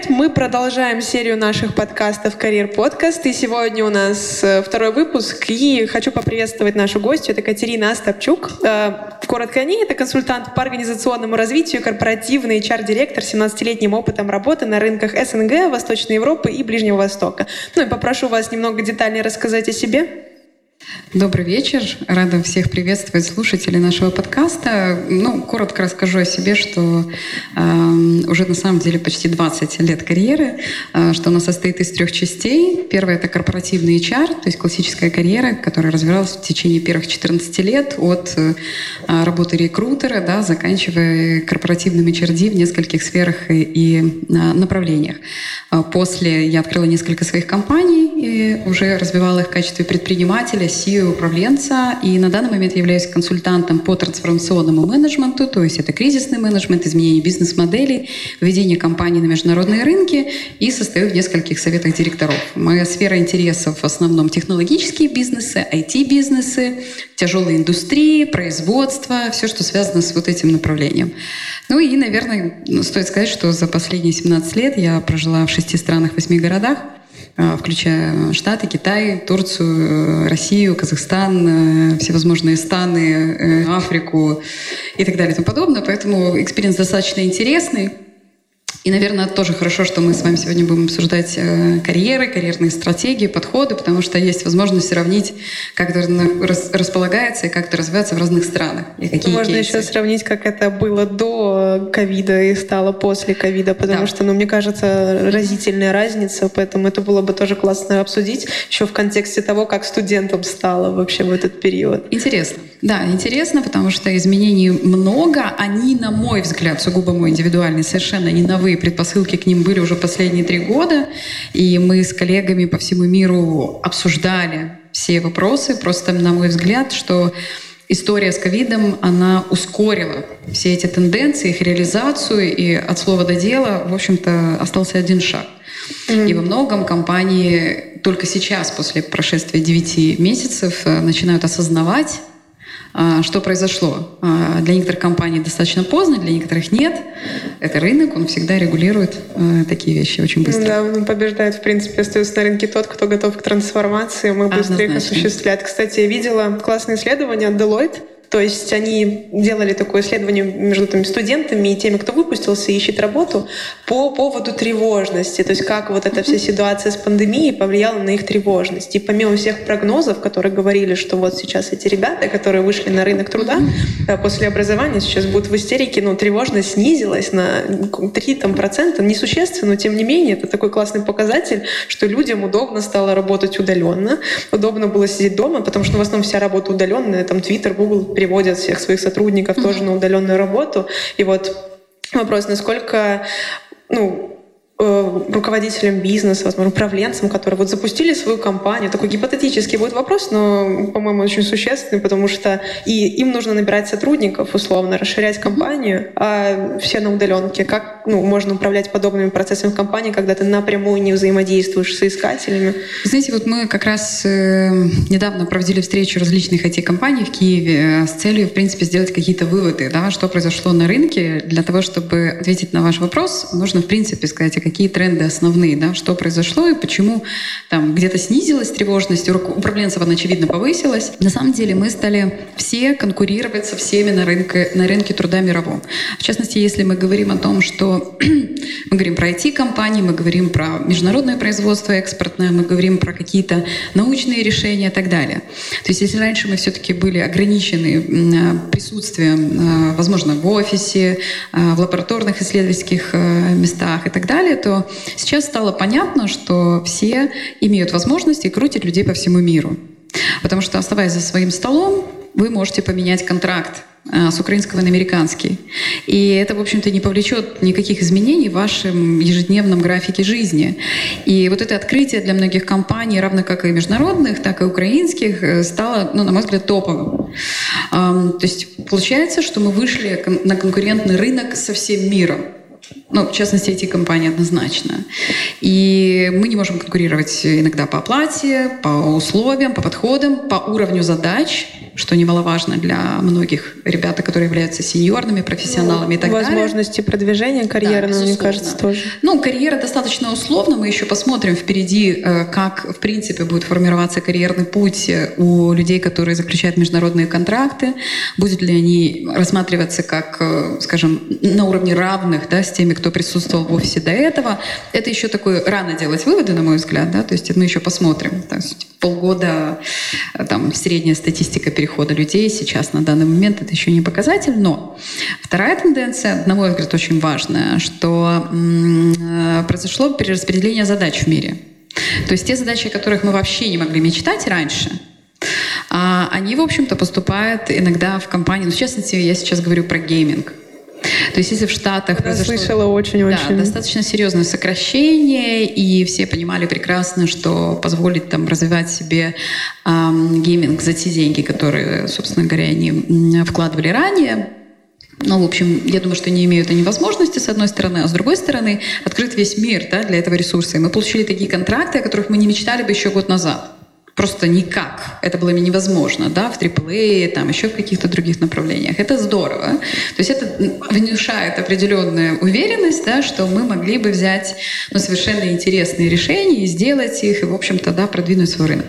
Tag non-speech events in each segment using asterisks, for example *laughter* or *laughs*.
Привет! Мы продолжаем серию наших подкастов «Карьер подкаст». И сегодня у нас э, второй выпуск. И хочу поприветствовать нашу гостью. Это Катерина Остапчук. Э, коротко о ней. Это консультант по организационному развитию, корпоративный HR-директор с 17-летним опытом работы на рынках СНГ, Восточной Европы и Ближнего Востока. Ну и попрошу вас немного детальнее рассказать о себе. Добрый вечер. Рада всех приветствовать слушателей нашего подкаста. Ну, коротко расскажу о себе, что э, уже на самом деле почти 20 лет карьеры, э, что она состоит из трех частей. Первая — это корпоративный HR, то есть классическая карьера, которая развивалась в течение первых 14 лет от э, работы рекрутера, да, заканчивая корпоративным HRD в нескольких сферах и, и э, направлениях. Э, после я открыла несколько своих компаний и уже развивала их в качестве предпринимателя, CEO управленца, и на данный момент являюсь консультантом по трансформационному менеджменту, то есть это кризисный менеджмент, изменение бизнес-моделей, введение компаний на международные рынки и состою в нескольких советах директоров. Моя сфера интересов в основном технологические бизнесы, IT-бизнесы, тяжелые индустрии, производство, все, что связано с вот этим направлением. Ну и, наверное, стоит сказать, что за последние 17 лет я прожила в шести странах, восьми городах, включая Штаты, Китай, Турцию, э, Россию, Казахстан, э, всевозможные страны, Африку и так далее и тому подобное. Поэтому experience достаточно интересный. И, наверное, тоже хорошо, что мы с вами сегодня будем обсуждать э, карьеры, карьерные стратегии, подходы, потому что есть возможность сравнить, как это располагается и как это развивается в разных странах. И какие Можно кейсы. еще сравнить, как это было до ковида и стало после ковида, потому да. что, ну, мне кажется, разительная разница, поэтому это было бы тоже классно обсудить еще в контексте того, как студентам стало вообще в этот период. Интересно. Да, интересно, потому что изменений много. Они, на мой взгляд, сугубо мой индивидуальный, совершенно не новые предпосылки к ним были уже последние три года, и мы с коллегами по всему миру обсуждали все вопросы. Просто, на мой взгляд, что история с ковидом, она ускорила все эти тенденции, их реализацию, и от слова до дела, в общем-то, остался один шаг. Mm-hmm. И во многом компании только сейчас, после прошествия 9 месяцев, э, начинают осознавать что произошло? А, для некоторых компаний достаточно поздно, для некоторых нет. Это рынок, он всегда регулирует а, такие вещи очень быстро. Да, он побеждает, в принципе, остается на рынке тот, кто готов к трансформации, мы быстрее их осуществляют. Кстати, я видела классное исследование от Deloitte, то есть они делали такое исследование между там, студентами и теми, кто выпустился и ищет работу по поводу тревожности. То есть как вот эта вся ситуация с пандемией повлияла на их тревожность. И помимо всех прогнозов, которые говорили, что вот сейчас эти ребята, которые вышли на рынок труда э, после образования, сейчас будут в истерике, но тревожность снизилась на 3 там, процента, несущественно, но тем не менее это такой классный показатель, что людям удобно стало работать удаленно, удобно было сидеть дома, потому что ну, в основном вся работа удаленная, там Twitter, Google переводят всех своих сотрудников mm-hmm. тоже на удаленную работу. И вот вопрос, насколько ну, руководителям бизнеса, возможно, управленцам, которые вот запустили свою компанию. Такой гипотетический будет вопрос, но, по-моему, очень существенный, потому что и им нужно набирать сотрудников, условно, расширять компанию, а все на удаленке. Как ну, можно управлять подобными процессами в компании, когда ты напрямую не взаимодействуешь с искателями? Знаете, вот мы как раз э, недавно проводили встречу различных IT-компаний в Киеве э, с целью, в принципе, сделать какие-то выводы, да, что произошло на рынке. Для того, чтобы ответить на ваш вопрос, нужно, в принципе, сказать, какие тренды основные, да, что произошло и почему там где-то снизилась тревожность, у управленцев она, очевидно, повысилась. На самом деле мы стали все конкурировать со всеми на рынке, на рынке труда мировом. В частности, если мы говорим о том, что *clears throat* мы говорим про IT-компании, мы говорим про международное производство экспортное, мы говорим про какие-то научные решения и так далее. То есть если раньше мы все-таки были ограничены присутствием, возможно, в офисе, в лабораторных исследовательских э, местах и так далее, то сейчас стало понятно, что все имеют возможность и крутить людей по всему миру. Потому что, оставаясь за своим столом, вы можете поменять контракт э, с украинского на американский. И это, в общем-то, не повлечет никаких изменений в вашем ежедневном графике жизни. И вот это открытие для многих компаний, равно как и международных, так и украинских, э, стало, ну, на мой взгляд, топовым. То есть получается, что мы вышли на конкурентный рынок со всем миром. Ну, в частности, эти компании однозначно. И мы не можем конкурировать иногда по оплате, по условиям, по подходам, по уровню задач, что немаловажно для многих ребят, которые являются сеньорными профессионалами ну, и так возможности далее. продвижения карьеры, да, мне кажется, тоже. Ну, карьера достаточно условно, мы еще посмотрим впереди, э, как, в принципе, будет формироваться карьерный путь у людей, которые заключают международные контракты, будут ли они рассматриваться как, э, скажем, на уровне равных да, с теми, кто присутствовал в офисе до этого. Это еще такое рано делать выводы, на мой взгляд, да, то есть мы еще посмотрим. То полгода э, там средняя статистика перехода людей сейчас на данный момент это еще не показатель, но вторая тенденция, на мой взгляд, очень важная, что э, произошло перераспределение задач в мире. То есть те задачи, о которых мы вообще не могли мечтать раньше, а они, в общем-то, поступают иногда в компании. Ну, в частности, я сейчас говорю про гейминг. То есть если в Штатах Я произошло... слышала очень-очень. Да, достаточно серьезное сокращение, и все понимали прекрасно, что позволить там развивать себе эм, гейминг за те деньги, которые, собственно говоря, они вкладывали ранее, ну, в общем, я думаю, что не имеют они возможности, с одной стороны, а с другой стороны, открыт весь мир да, для этого ресурса. И мы получили такие контракты, о которых мы не мечтали бы еще год назад просто никак. Это было невозможно, да, в AAA, там еще в каких-то других направлениях. Это здорово. То есть это внушает определенную уверенность, да, что мы могли бы взять ну, совершенно интересные решения и сделать их, и, в общем-то, да, продвинуть свой рынок.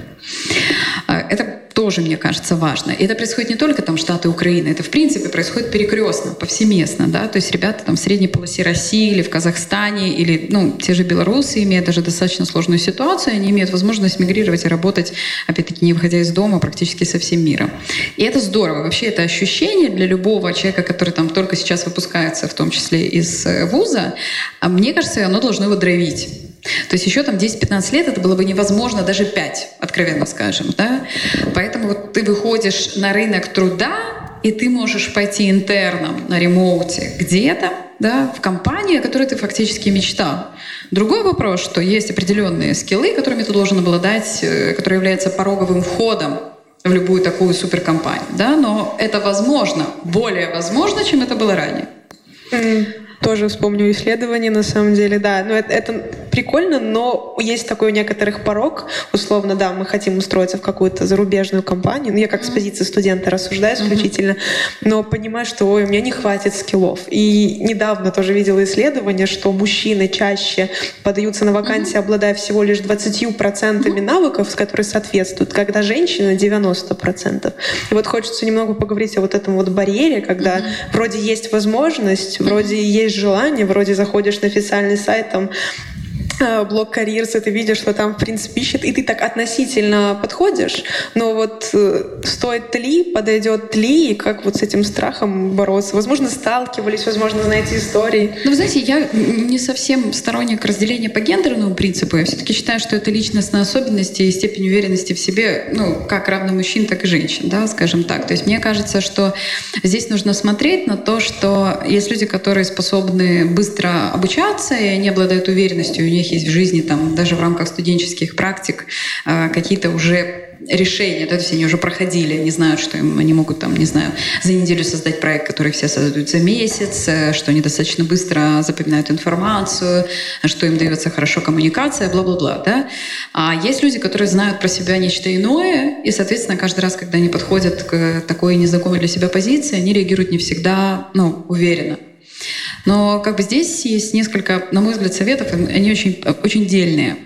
А, это тоже, мне кажется, важно. И это происходит не только там Штаты Украины, это в принципе происходит перекрестно, повсеместно, да, то есть ребята там в средней полосе России или в Казахстане или, ну, те же белорусы имеют даже достаточно сложную ситуацию, они имеют возможность мигрировать и работать, опять-таки, не выходя из дома практически со всем миром. И это здорово. Вообще это ощущение для любого человека, который там только сейчас выпускается, в том числе из э, вуза, а мне кажется, оно должно его драйвить. То есть еще там 10-15 лет это было бы невозможно, даже 5, откровенно скажем. Да? Поэтому вот ты выходишь на рынок труда, и ты можешь пойти интерном на ремоуте где-то, да, в компании, о которой ты фактически мечтал. Другой вопрос, что есть определенные скиллы, которыми ты должен обладать, э, которые являются пороговым входом в любую такую суперкомпанию. Да? Но это возможно, более возможно, чем это было ранее. Тоже вспомню исследование, на самом деле, да. Ну, это, это прикольно, но есть такой у некоторых порог. Условно, да, мы хотим устроиться в какую-то зарубежную компанию. Ну, я как с позиции студента рассуждаю исключительно, но понимаю, что ой, у меня не хватит скиллов. И недавно тоже видела исследование, что мужчины чаще подаются на вакансии, обладая всего лишь 20% навыков, с которые соответствуют, когда женщины 90%. И вот хочется немного поговорить о вот этом вот барьере, когда вроде есть возможность, вроде есть есть желание, вроде заходишь на официальный сайт, там *laughs* блог карьерс, ты видишь, что там, в принципе, ищет, и ты так относительно подходишь, но вот э, стоит ли, подойдет ли, и как вот с этим страхом бороться? Возможно, сталкивались, возможно, знаете истории. Ну, вы знаете, я не совсем сторонник разделения по гендерному принципу. Я все-таки считаю, что это личностные особенности и степень уверенности в себе, ну, как равно мужчин, так и женщин, да, скажем так. То есть мне кажется, что здесь нужно смотреть на то, что есть люди, которые способны быстро обучаться, и они обладают уверенностью, у них есть в жизни, там, даже в рамках студенческих практик, э, какие-то уже решения, да, то есть они уже проходили, они знают, что им, они могут там, не знаю, за неделю создать проект, который все создают за месяц, э, что они достаточно быстро запоминают информацию, что им дается хорошо коммуникация, бла-бла-бла, да. А есть люди, которые знают про себя нечто иное, и, соответственно, каждый раз, когда они подходят к такой незнакомой для себя позиции, они реагируют не всегда, ну, уверенно. Но как бы здесь есть несколько, на мой взгляд, советов, они очень, очень дельные.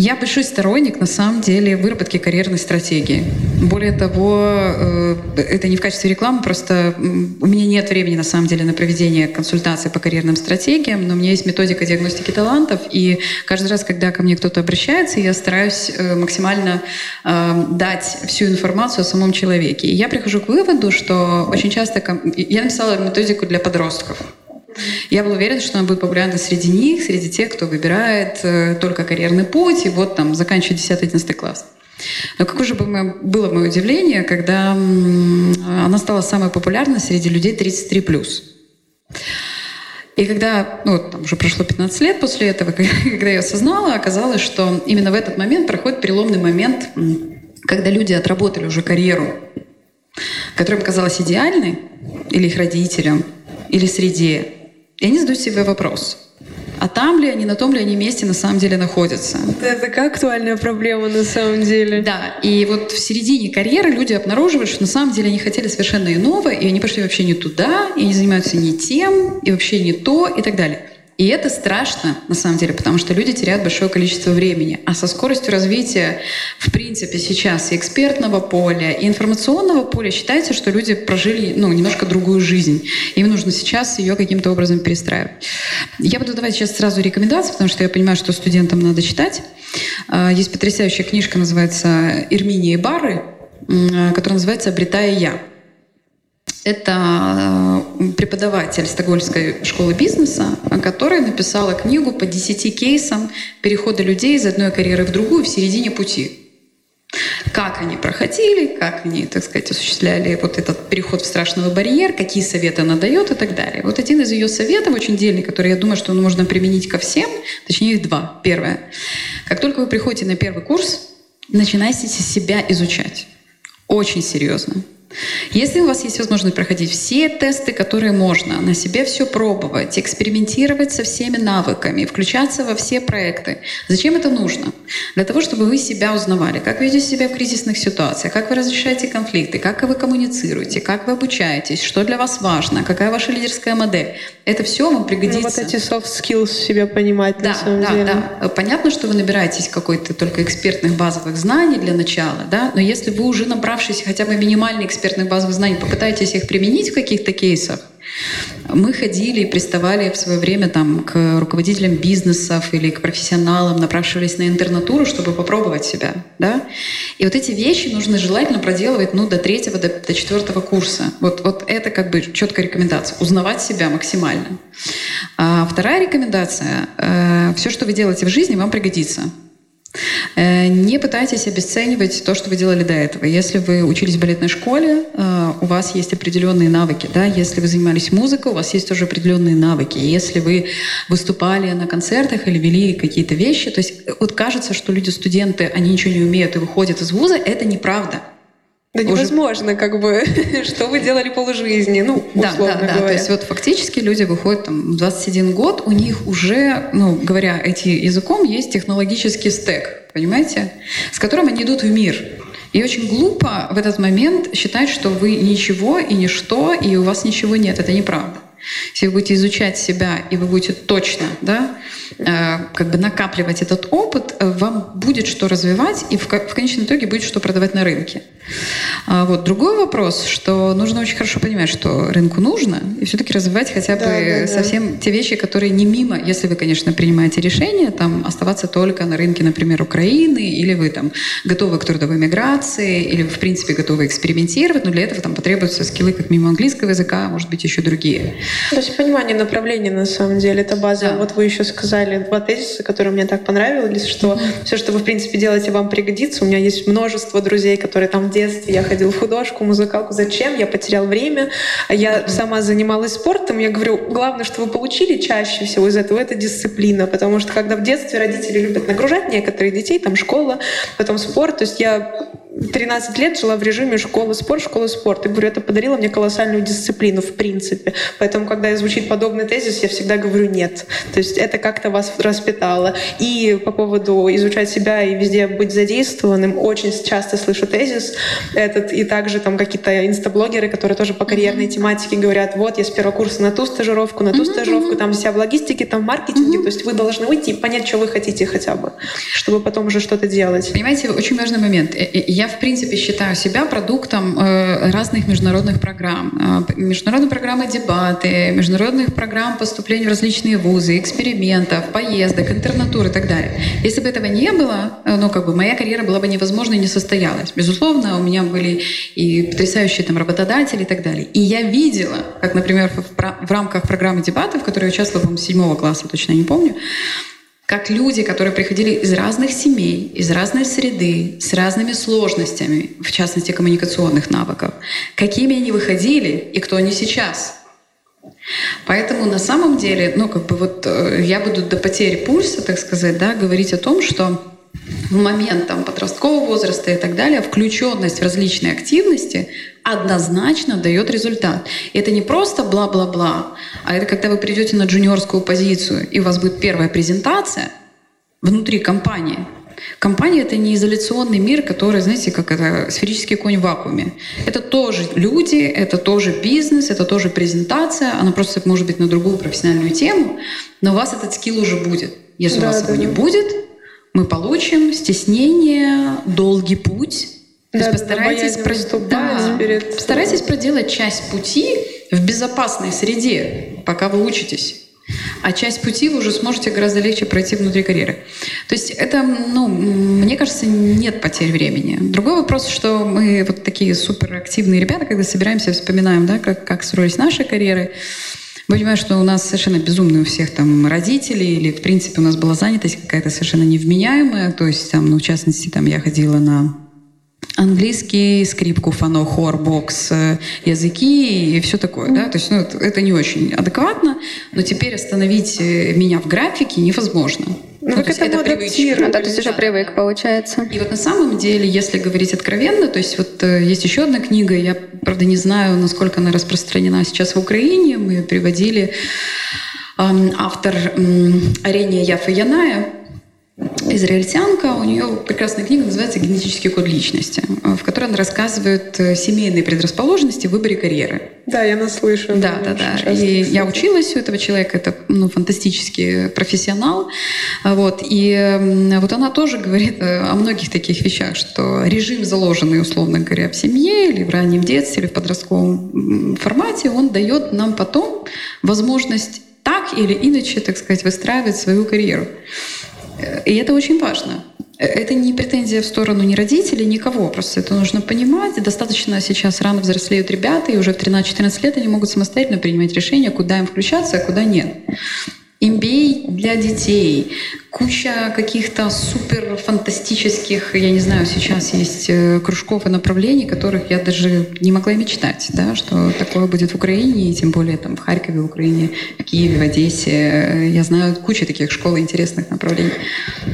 Я большой сторонник, на самом деле, выработки карьерной стратегии. Более того, э, это не в качестве рекламы, просто у меня нет времени, на самом деле, на проведение консультаций по карьерным стратегиям, но у меня есть методика диагностики талантов, и каждый раз, когда ко мне кто-то обращается, я стараюсь э, максимально э, дать всю информацию о самом человеке. И я прихожу к выводу, что очень часто... Я написала методику для подростков. Я была уверена, что она будет популярна среди них, среди тех, кто выбирает э, только карьерный путь и вот там заканчивает 10-11 класс. Но какое же было мое удивление, когда она стала самой популярной среди людей 33+. И когда, ну, там уже прошло 15 лет после этого, *laughs* когда я осознала, оказалось, что именно в этот момент проходит переломный момент, когда люди отработали уже карьеру, которая им казалась идеальной, или их родителям, или среде, и они задают себе вопрос, а там ли они, на том ли они месте на самом деле находятся. Это такая актуальная проблема на самом деле. Да, и вот в середине карьеры люди обнаруживают, что на самом деле они хотели совершенно иного, и они пошли вообще не туда, и они занимаются не тем, и вообще не то, и так далее. И это страшно, на самом деле, потому что люди теряют большое количество времени. А со скоростью развития, в принципе, сейчас и экспертного поля, и информационного поля считается, что люди прожили ну, немножко другую жизнь. Им нужно сейчас ее каким-то образом перестраивать. Я буду давать сейчас сразу рекомендации, потому что я понимаю, что студентам надо читать. А, есть потрясающая книжка, называется «Ирминия и Бары», которая называется «Обретая я». Это э, преподаватель Стокгольмской школы бизнеса, которая написала книгу по 10 кейсам перехода людей из одной карьеры в другую в середине пути. Как они проходили, как они, так сказать, осуществляли вот этот переход в страшный барьер, какие советы она дает и так далее. Вот один из ее советов, очень дельный, который я думаю, что можно применить ко всем, точнее их два. Первое. Как только вы приходите на первый курс, начинайте себя изучать. Очень серьезно. Если у вас есть возможность проходить все тесты, которые можно, на себе все пробовать, экспериментировать со всеми навыками, включаться во все проекты, зачем это нужно? Для того, чтобы вы себя узнавали, как ведете себя в кризисных ситуациях, как вы разрешаете конфликты, как вы коммуницируете, как вы обучаетесь, что для вас важно, какая ваша лидерская модель. Это все вам пригодится. Ну, вот эти soft skills себя понимать да, на самом да, деле. Да. Понятно, что вы набираетесь какой-то только экспертных базовых знаний для начала, да, но если вы уже набравшись хотя бы минимальный экспертных базовых знаний, попытаетесь их применить в каких-то кейсах, мы ходили и приставали в свое время там, к руководителям бизнесов или к профессионалам, напрашивались на интернатуру, чтобы попробовать себя. Да? И вот эти вещи нужно желательно проделывать ну, до третьего, до, до четвертого курса. Вот, вот это как бы четкая рекомендация. Узнавать себя максимально. А вторая рекомендация. Э, все, что вы делаете в жизни, вам пригодится. Э, не пытайтесь обесценивать то, что вы делали до этого. Если вы учились в балетной школе, э, у вас есть определенные навыки. Да? Если вы занимались музыкой, у вас есть тоже определенные навыки. Если вы выступали на концертах или вели какие-то вещи, то есть э, вот кажется, что люди, студенты, они ничего не умеют и выходят из вуза, это неправда. Да уже... невозможно, как бы, *laughs* что вы делали полжизни, ну, условно да, да, говоря. Да. То есть вот фактически люди выходят там в 21 год, у них уже, ну, говоря эти языком, есть технологический стек, понимаете, с которым они идут в мир. И очень глупо в этот момент считать, что вы ничего и ничто, и у вас ничего нет. Это неправда. Если вы будете изучать себя, и вы будете точно да, э, как бы накапливать этот опыт, вам будет что развивать, и в, в конечном итоге будет что продавать на рынке. А вот другой вопрос, что нужно очень хорошо понимать, что рынку нужно, и все-таки развивать хотя бы да, совсем да. те вещи, которые не мимо, если вы, конечно, принимаете решение, там оставаться только на рынке, например, Украины, или вы там готовы к трудовой миграции, или вы, в принципе, готовы экспериментировать, но для этого там потребуются скиллы как мимо английского языка, может быть, еще другие. То есть понимание направления на самом деле это база. Да. Вот вы еще сказали два тезиса, которые мне так понравились, что mm-hmm. все, что вы в принципе делаете, вам пригодится. У меня есть множество друзей, которые там в детстве я ходил в художку, музыкалку. Зачем? Я потерял время. Я сама занималась спортом. Я говорю, главное, что вы получили чаще всего из этого, это дисциплина, потому что когда в детстве родители любят нагружать некоторых детей, там школа, потом спорт, то есть я 13 лет жила в режиме школы спорт, школы спорт. И говорю, это подарило мне колоссальную дисциплину в принципе. Поэтому, когда звучит подобный тезис, я всегда говорю нет. То есть это как-то вас распитало. И по поводу изучать себя и везде быть задействованным, очень часто слышу тезис этот. И также там какие-то инстаблогеры, которые тоже по карьерной mm-hmm. тематике говорят, вот я с первого курса на ту стажировку, на ту mm-hmm. стажировку, там вся в логистике, там в маркетинге. Mm-hmm. То есть вы должны выйти и понять, что вы хотите хотя бы, чтобы потом уже что-то делать. Понимаете, очень важный момент. Я в принципе, считаю себя продуктом э, разных международных программ. Э, международные программы дебаты, международных программ поступления в различные вузы, экспериментов, поездок, интернатуры и так далее. Если бы этого не было, э, ну, как бы моя карьера была бы невозможна и не состоялась. Безусловно, у меня были и потрясающие там работодатели и так далее. И я видела, как, например, в, в рамках программы дебатов, в которой я участвовала, по-моему, седьмого класса, точно не помню, как люди, которые приходили из разных семей, из разной среды, с разными сложностями, в частности коммуникационных навыков, какими они выходили и кто они сейчас. Поэтому на самом деле, ну как бы вот э, я буду до потери пульса, так сказать, да, говорить о том, что в момент там, подросткового возраста и так далее включенность в различные активности, однозначно дает результат. Это не просто бла-бла-бла, а это когда вы придете на джуниорскую позицию, и у вас будет первая презентация внутри компании. Компания — это не изоляционный мир, который, знаете, как это сферический конь в вакууме. Это тоже люди, это тоже бизнес, это тоже презентация. Она просто может быть на другую профессиональную тему, но у вас этот скилл уже будет. Если да, у вас да, его да. не будет, мы получим стеснение, долгий путь, то есть постарайтесь, про... да, перед... постарайтесь проделать часть пути в безопасной среде, пока вы учитесь. А часть пути вы уже сможете гораздо легче пройти внутри карьеры. То есть это, ну, мне кажется, нет потерь времени. Другой вопрос, что мы вот такие суперактивные ребята, когда собираемся, вспоминаем, да, как, как строились наши карьеры, мы понимаем, что у нас совершенно безумные у всех там родители, или, в принципе, у нас была занятость какая-то совершенно невменяемая. То есть, там, ну, в частности, там я ходила на английский, скрипку, фано, хор, бокс, э, языки и все такое, да, то есть ну, это не очень адекватно, но теперь остановить э, меня в графике невозможно. Ну, ну, то есть это привычка. Да, то есть уже привык, получается. И вот на самом деле, если говорить откровенно, то есть вот э, есть еще одна книга, я, правда, не знаю, насколько она распространена сейчас в Украине, мы ее приводили, автор Арения Яфа Яная, израильтянка, у нее прекрасная книга называется «Генетический код личности», в которой она рассказывает э, семейные предрасположенности в выборе карьеры. Да, я наслышана. Да, да, да. И я училась у этого человека, это ну, фантастический профессионал. Вот. И вот она тоже говорит э, о многих таких вещах, что режим, заложенный, условно говоря, в семье или в раннем детстве, или в подростковом формате, он дает нам потом возможность так или иначе, так сказать, выстраивать свою карьеру. И это очень важно. Это не претензия в сторону ни родителей, никого. Просто это нужно понимать. Достаточно сейчас рано взрослеют ребята, и уже в 13-14 лет они могут самостоятельно принимать решения, куда им включаться, а куда нет. MBA для детей, куча каких-то супер фантастических, я не знаю, сейчас есть э, кружков и направлений, которых я даже не могла мечтать, да, что такое будет в Украине, и тем более там в Харькове, в Украине, в Киеве, в Одессе. Я знаю кучу таких школ интересных направлений.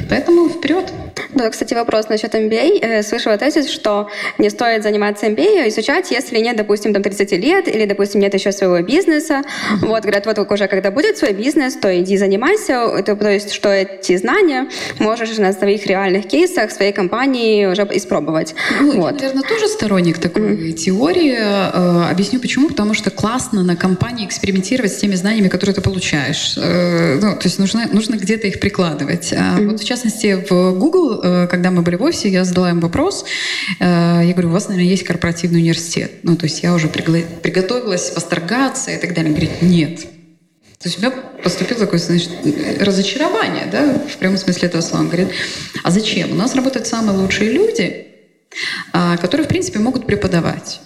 Поэтому вперед! Да, кстати, вопрос насчет MBA. Э, слышала тезис, что не стоит заниматься MBA, изучать, если нет, допустим, там 30 лет, или, допустим, нет еще своего бизнеса. Вот, говорят, вот уже когда будет свой бизнес, то иди занимайся. Это, то есть, что эти знания можешь на своих реальных кейсах своей компании уже испробовать. Ну, вот. Я, наверное, тоже сторонник такой mm-hmm. теории. Э, объясню почему. Потому что классно на компании экспериментировать с теми знаниями, которые ты получаешь. Э, ну, то есть нужно, нужно где-то их прикладывать. Mm-hmm. Вот, в частности, в Google Э, когда мы были в офисе, я задала им вопрос. Я говорю, у вас, наверное, есть корпоративный университет. Ну, то есть я уже приготовилась восторгаться и так далее. Он говорит, нет. То есть у меня поступило такое, значит, разочарование, да, в прямом смысле этого слова. Он говорит, а зачем? У нас работают самые лучшие люди, а, которые, в принципе, могут преподавать.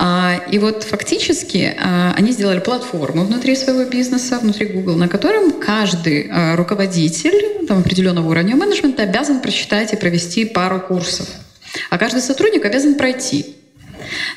А, и вот фактически а, они сделали платформу внутри своего бизнеса, внутри Google, на котором каждый руководитель там, определенного уровня менеджмента обязан прочитать и провести пару курсов. А каждый сотрудник обязан пройти.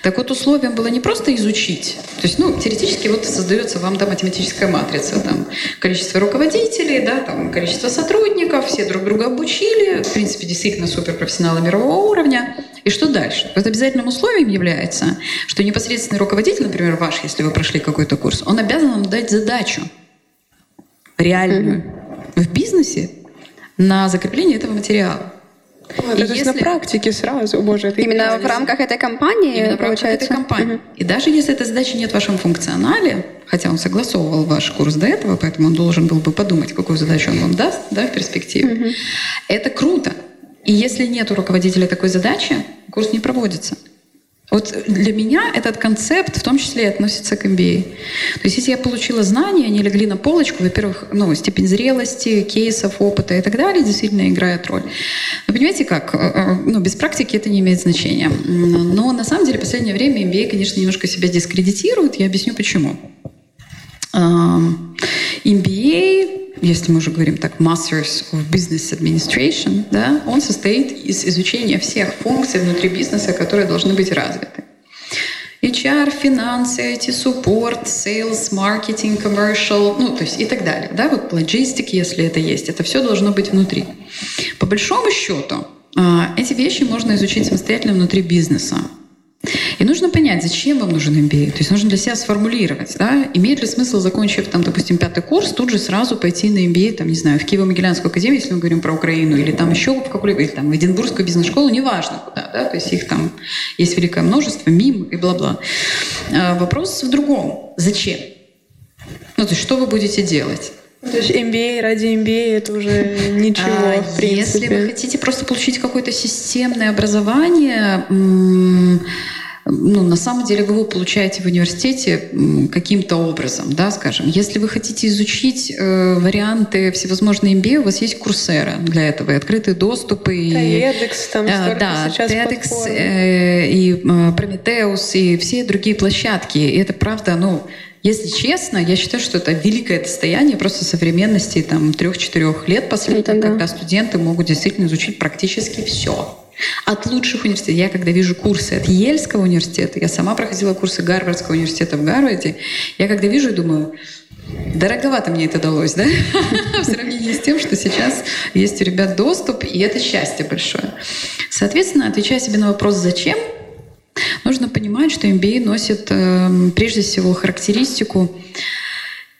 Так вот, условием было не просто изучить. То есть, ну, теоретически вот создается вам да, математическая матрица. Там количество руководителей, да, там количество сотрудников, все друг друга обучили. В принципе, действительно суперпрофессионалы мирового уровня. И что дальше? Вот обязательным условием является, что непосредственный руководитель, например, ваш, если вы прошли какой-то курс, он обязан вам дать задачу реальную mm-hmm. в бизнесе на закрепление этого материала. Вот, и это если... на практике сразу, боже, это именно в рамках этой компании, именно в рамках этой компании. Угу. И даже если этой задачи нет в вашем функционале, хотя он согласовывал ваш курс до этого, поэтому он должен был бы подумать, какую задачу он вам даст, да, в перспективе. Угу. Это круто. И если нет у руководителя такой задачи, курс не проводится. Вот для меня этот концепт в том числе и относится к MBA. То есть если я получила знания, они легли на полочку, во-первых, ну, степень зрелости, кейсов, опыта и так далее действительно играет роль. Но понимаете как? Э, э, ну, без практики это не имеет значения. Но на самом деле в последнее время MBA, конечно, немножко себя дискредитирует. Я объясню почему. MBA если мы уже говорим так, Masters of Business Administration, да, он состоит из изучения всех функций внутри бизнеса, которые должны быть развиты. HR, финансы, IT-суппорт, sales, marketing, commercial, ну, то есть и так далее. Да, вот logistic, если это есть, это все должно быть внутри. По большому счету, а, эти вещи можно изучить самостоятельно внутри бизнеса. И нужно понять, зачем вам нужен MBA. То есть нужно для себя сформулировать, да, имеет ли смысл, закончив, там, допустим, пятый курс, тут же сразу пойти на MBA, там, не знаю, в Киево-Могилянскую академию, если мы говорим про Украину, или там еще в какую-либо, или там в Эдинбургскую бизнес-школу, неважно куда, да, то есть их там есть великое множество, мим и бла-бла. А вопрос в другом. Зачем? Ну, то есть что вы будете делать? То есть MBA ради MBA это уже ничего, а, в принципе. Если вы хотите просто получить какое-то системное образование, ну, на самом деле вы его получаете в университете каким-то образом, да, скажем. Если вы хотите изучить э, варианты всевозможные MBA, у вас есть курсера для этого, и открытые доступы. И, TEDx, там э, Да, сейчас TEDx э, и э, Prometheus, и все другие площадки. И это правда, ну, если честно, я считаю, что это великое достояние просто современности там трех-четырех лет последних, да. когда студенты могут действительно изучить практически все. От лучших университетов. Я когда вижу курсы от Ельского университета, я сама проходила курсы Гарвардского университета в Гарварде, я когда вижу и думаю, Дороговато мне это далось, да? *laughs* В сравнении с тем, что сейчас есть у ребят доступ, и это счастье большое. Соответственно, отвечая себе на вопрос «зачем?», понимать, что MBA носит э, прежде всего характеристику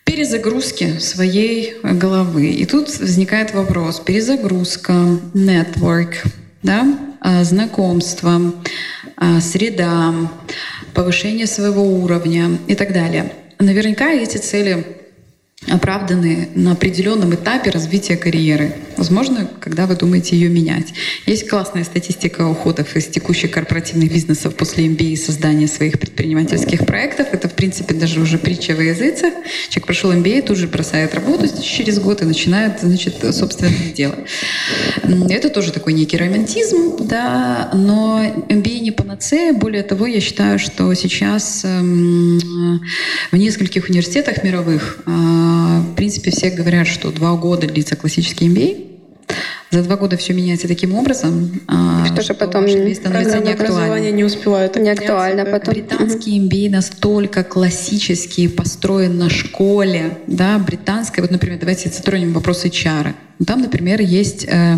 перезагрузки своей головы. И тут возникает вопрос. Перезагрузка, network, да, а, знакомства, а, среда, повышение своего уровня и так далее. Наверняка эти цели оправданы на определенном этапе развития карьеры. Возможно, когда вы думаете ее менять. Есть классная статистика уходов из текущих корпоративных бизнесов после MBA и создания своих предпринимательских проектов. Это, в принципе, даже уже притча во языцах. Человек прошел MBA, тут же бросает работу через год и начинает, значит, собственное дело. Это тоже такой некий романтизм, да, но MBA не панацея. Более того, я считаю, что сейчас эм, в нескольких университетах мировых э, в принципе, все говорят, что два года длится классический MBA. За два года все меняется таким образом, а, что, что потом становится неактуальным. не успевают. Не актуально потом. Британский MBA настолько классический, построен на школе, да, британская. Вот, например, давайте затронем вопрос HR. Там, например, есть э,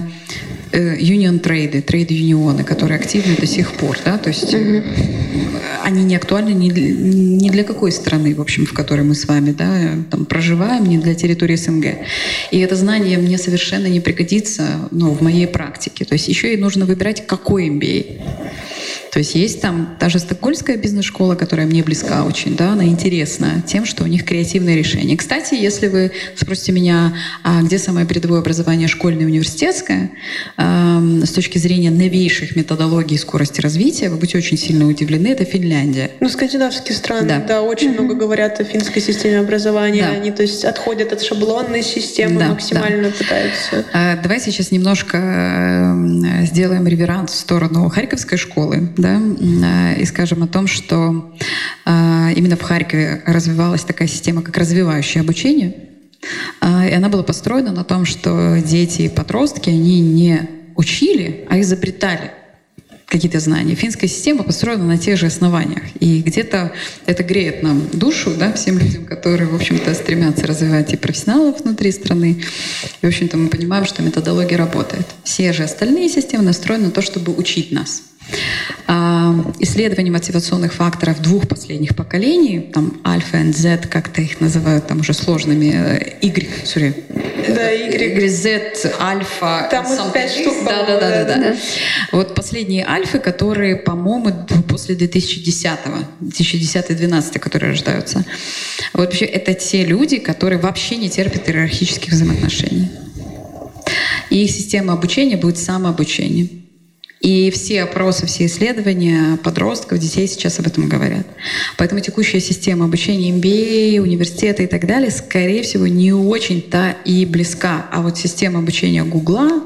э, union трейды, трейд-юнионы, которые активны до сих пор, да, то есть mm-hmm. они не актуальны ни для какой страны, в общем, в которой мы с вами, да, там проживаем, ни для территории СНГ. И это знание мне совершенно не пригодится, ну, в моей практике. То есть еще и нужно выбирать, какой MBA. То есть есть там даже стокгольмская бизнес-школа, которая мне близка очень, да, она интересна тем, что у них креативные решения. Кстати, если вы спросите меня, а где самое передовое образование школьное и университетское, э, с точки зрения новейших методологий и скорости развития, вы будете очень сильно удивлены, это Финляндия. Ну, скандинавские страны, да, да очень mm-hmm. много говорят о финской системе образования. Да. Они, то есть, отходят от шаблонной системы, да, максимально да. пытаются. А, давайте сейчас немножко э, сделаем реверанс в сторону Харьковской школы да, э, и скажем о том, что э, именно в Харькове развивалась такая система, как развивающее обучение, э, и она была построена на том, что дети и подростки, они не учили, а изобретали какие-то знания. Финская система построена на тех же основаниях. И где-то это греет нам душу, да, всем людям, которые, в общем-то, стремятся развивать и профессионалов внутри страны. И, в общем-то, мы понимаем, что методология работает. Все же остальные системы настроены на то, чтобы учить нас. А, исследования мотивационных факторов двух последних поколений, там альфа и Z, как-то их называют там уже сложными, э, Y, sorry. Да, Y. Y, Z, альфа. Там вот пять штук, да, да, да, да, да. Вот последние альфы, которые, по-моему, после 2010-го, 2010-2012, которые рождаются. Вот вообще это те люди, которые вообще не терпят иерархических взаимоотношений. И их система обучения будет самообучением. И все опросы, все исследования подростков, детей сейчас об этом говорят. Поэтому текущая система обучения MBA, университета и так далее, скорее всего, не очень-то и близка. А вот система обучения Гугла,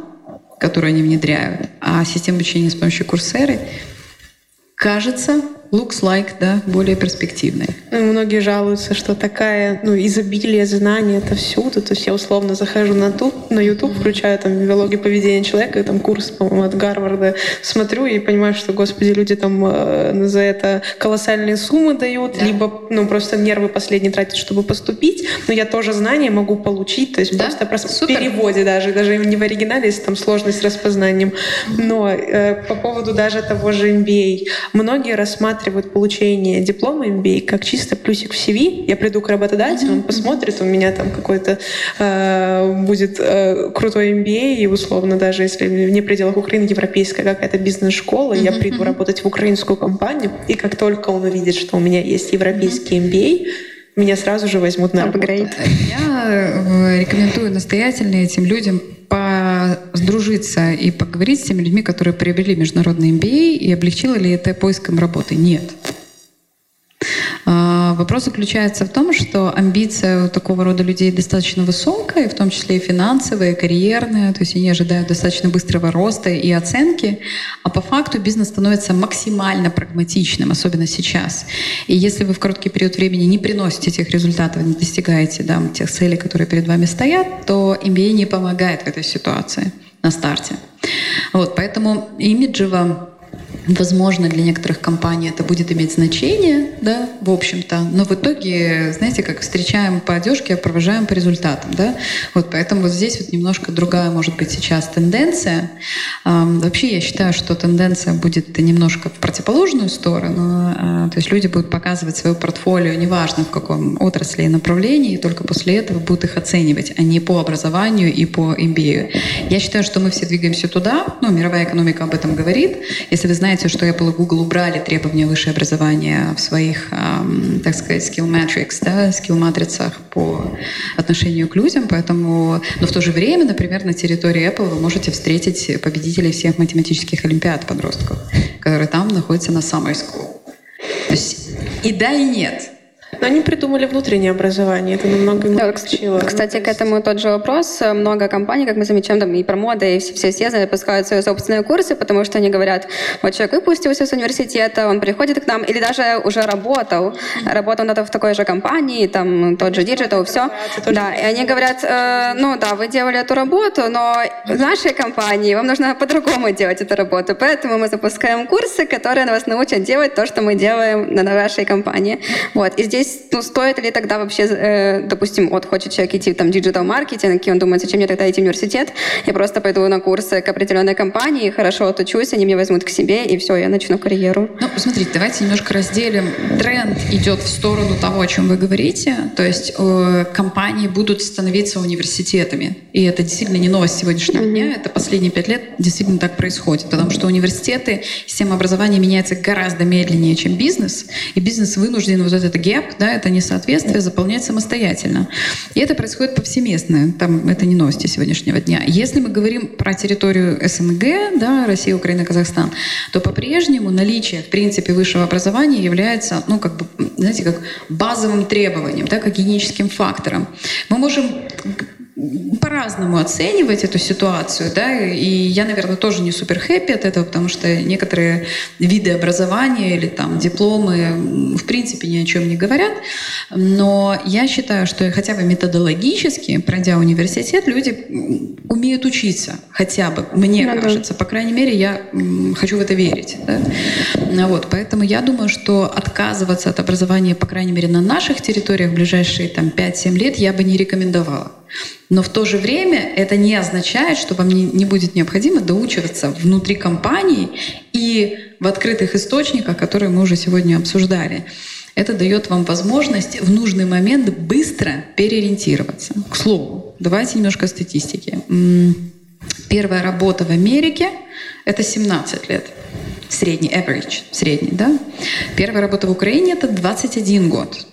которую они внедряют, а система обучения с помощью Курсеры, кажется, looks like, да, более перспективной. Ну, многие жалуются, что такая, ну, изобилие знаний это всюду. То есть я условно захожу на, тут, на YouTube, включаю там биологию поведения человека, там курс, по-моему, от Гарварда, смотрю и понимаю, что, господи, люди там э, за это колоссальные суммы дают, да. либо, ну, просто нервы последние тратят, чтобы поступить. Но я тоже знания могу получить, то есть да? просто, просто в переводе даже, даже не в оригинале, если там сложность с распознанием. Но э, по поводу даже того же MBA, многие рассматривают получение диплома MBA как чисто плюсик в CV. Я приду к работодателю, он посмотрит, у меня там какой-то э, будет э, крутой MBA, и условно даже если вне пределах Украины европейская какая-то бизнес-школа, я приду работать в украинскую компанию, и как только он увидит, что у меня есть европейский MBA, меня сразу же возьмут на Upgrade. работу. Я э, рекомендую настоятельно этим людям сдружиться и поговорить с теми людьми, которые приобрели международный MBA, и облегчило ли это поиском работы? Нет. А, вопрос заключается в том, что амбиция у такого рода людей достаточно высокая, в том числе и финансовая, и карьерная, то есть они ожидают достаточно быстрого роста и оценки, а по факту бизнес становится максимально прагматичным, особенно сейчас. И если вы в короткий период времени не приносите тех результатов, не достигаете да, тех целей, которые перед вами стоят, то MBA не помогает в этой ситуации на старте. Вот, поэтому имиджево Возможно, для некоторых компаний это будет иметь значение, да, в общем-то, но в итоге, знаете, как встречаем по одежке, а провожаем по результатам, да. Вот поэтому вот здесь вот немножко другая может быть сейчас тенденция. Вообще я считаю, что тенденция будет немножко в противоположную сторону, а, то есть люди будут показывать свое портфолио, неважно в каком отрасли и направлении, и только после этого будут их оценивать, а не по образованию и по MBA. Я считаю, что мы все двигаемся туда, ну, мировая экономика об этом говорит. Если вы знаете, знаете, что Apple и Google убрали требования высшее образование в своих, эм, так сказать, skill metrics, да, skill матрицах по отношению к людям, поэтому, но в то же время, например, на территории Apple вы можете встретить победителей всех математических олимпиад подростков, которые там находятся на summer school. То есть и да, и нет. Но они придумали внутреннее образование, это намного да, облегчило. Кстати, к этому тот же вопрос. Много компаний, как мы замечаем, там и про моды, и все, все запускают свои собственные курсы, потому что они говорят, вот человек выпустился с университета, он приходит к нам, или даже уже работал, работал на в такой же компании, там тот же digital, все. Да, и они говорят, э, ну да, вы делали эту работу, но в нашей компании вам нужно по-другому делать эту работу, поэтому мы запускаем курсы, которые вас научат делать то, что мы делаем на нашей компании. Вот, и здесь здесь, ну, стоит ли тогда вообще, э, допустим, вот хочет человек идти там digital-маркетинг, и он думает, зачем мне тогда идти в университет, я просто пойду на курсы к определенной компании, хорошо отучусь, они меня возьмут к себе, и все, я начну карьеру. Ну, смотрите, давайте немножко разделим. Тренд идет в сторону того, о чем вы говорите, то есть э, компании будут становиться университетами, и это действительно не новость сегодняшнего mm-hmm. дня, это последние пять лет действительно так происходит, потому что университеты, система образования меняется гораздо медленнее, чем бизнес, и бизнес вынужден вот этот гэп да, это несоответствие заполнять самостоятельно. И это происходит повсеместно. Там, это не новости сегодняшнего дня. Если мы говорим про территорию СНГ, да, Россия, Украина, Казахстан, то по-прежнему наличие, в принципе, высшего образования является, ну, как бы, знаете, как базовым требованием, да, как гигиеническим фактором. Мы можем по-разному оценивать эту ситуацию, да, и я, наверное, тоже не супер хэппи от этого, потому что некоторые виды образования или там дипломы в принципе ни о чем не говорят, но я считаю, что хотя бы методологически, пройдя университет, люди умеют учиться, хотя бы, мне ну, кажется, по крайней мере, я хочу в это верить, да? вот, поэтому я думаю, что отказываться от образования, по крайней мере, на наших территориях в ближайшие там 5-7 лет я бы не рекомендовала. Но в то же время это не означает, что вам не, не будет необходимо доучиваться внутри компании и в открытых источниках, которые мы уже сегодня обсуждали. Это дает вам возможность в нужный момент быстро переориентироваться. К слову, давайте немножко статистики. Первая работа в Америке — это 17 лет. Средний, average, средний, да? Первая работа в Украине — это 21 год.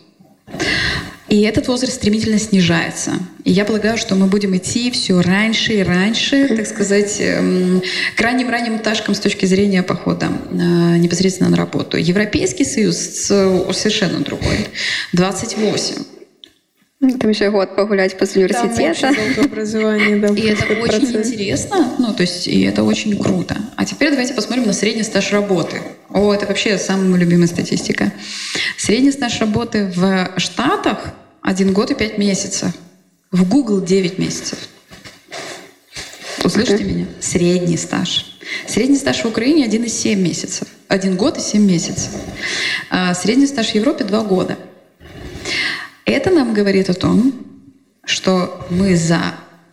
И этот возраст стремительно снижается. И я полагаю, что мы будем идти все раньше и раньше, так сказать, эм, к ранним ранним этажкам с точки зрения похода э, непосредственно на работу. Европейский Союз совершенно другой. 28. Там еще год погулять после университета. Образование, да. *laughs* И это очень интересно, ну, то есть, и это очень круто. А теперь давайте посмотрим на средний стаж работы. О, это вообще самая моя любимая статистика. Средний стаж работы в Штатах один год и пять месяцев. В Google 9 месяцев. Услышите меня? Средний стаж. Средний стаж в Украине 1,7 месяцев. Один год и 7 месяцев. А средний стаж в Европе 2 года. Это нам говорит о том, что мы за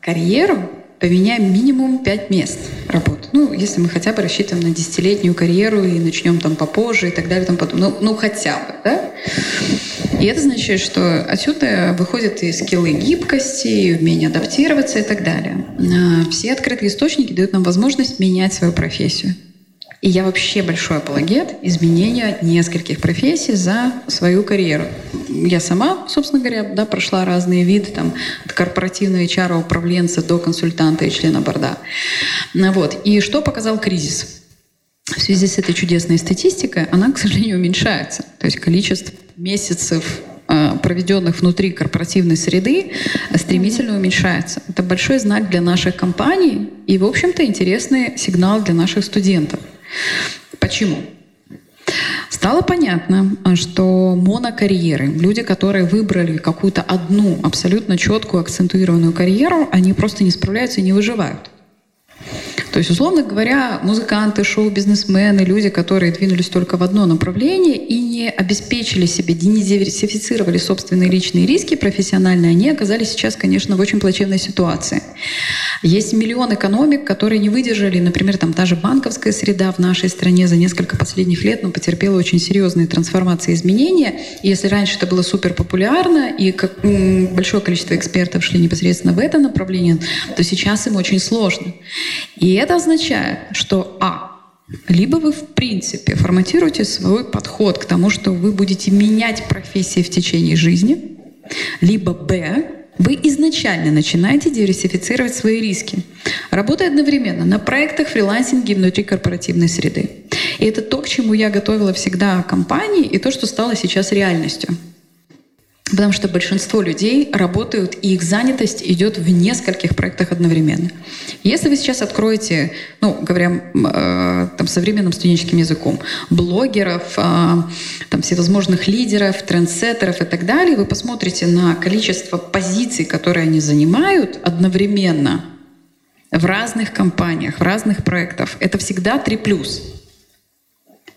карьеру поменяем минимум 5 мест работы. Ну, если мы хотя бы рассчитываем на десятилетнюю карьеру и начнем там попозже и так далее, там потом. Ну, ну хотя бы, да? И это значит, что отсюда выходят и скиллы гибкости, и умение адаптироваться и так далее. А все открытые источники дают нам возможность менять свою профессию. И я вообще большой апологет изменения нескольких профессий за свою карьеру. Я сама, собственно говоря, да, прошла разные виды, там, от корпоративного HR управленца до консультанта и члена борда. Вот. И что показал кризис? В связи с этой чудесной статистикой она, к сожалению, уменьшается. То есть количество месяцев а, проведенных внутри корпоративной среды, стремительно уменьшается. Это большой знак для наших компаний и, в общем-то, интересный сигнал для наших студентов. Почему? Стало понятно, что монокарьеры, люди, которые выбрали какую-то одну абсолютно четкую акцентуированную карьеру, они просто не справляются и не выживают. То есть, условно говоря, музыканты, шоу-бизнесмены, люди, которые двинулись только в одно направление и обеспечили себе, не собственные личные риски профессиональные, они оказались сейчас, конечно, в очень плачевной ситуации. Есть миллион экономик, которые не выдержали, например, там та же банковская среда в нашей стране за несколько последних лет ну, потерпела очень серьезные трансформации и изменения. И если раньше это было супер популярно, и как, большое количество экспертов шли непосредственно в это направление, то сейчас им очень сложно. И это означает, что А. Либо вы, в принципе, форматируете свой подход к тому, что вы будете менять профессии в течение жизни, либо Б. Вы изначально начинаете диверсифицировать свои риски, работая одновременно на проектах фрилансинге внутри корпоративной среды. И это то, к чему я готовила всегда компании, и то, что стало сейчас реальностью. Потому что большинство людей работают, и их занятость идет в нескольких проектах одновременно. Если вы сейчас откроете, ну, говоря э, там, современным студенческим языком, блогеров, э, там, всевозможных лидеров, трендсеттеров и так далее, вы посмотрите на количество позиций, которые они занимают одновременно в разных компаниях, в разных проектах, это всегда 3+.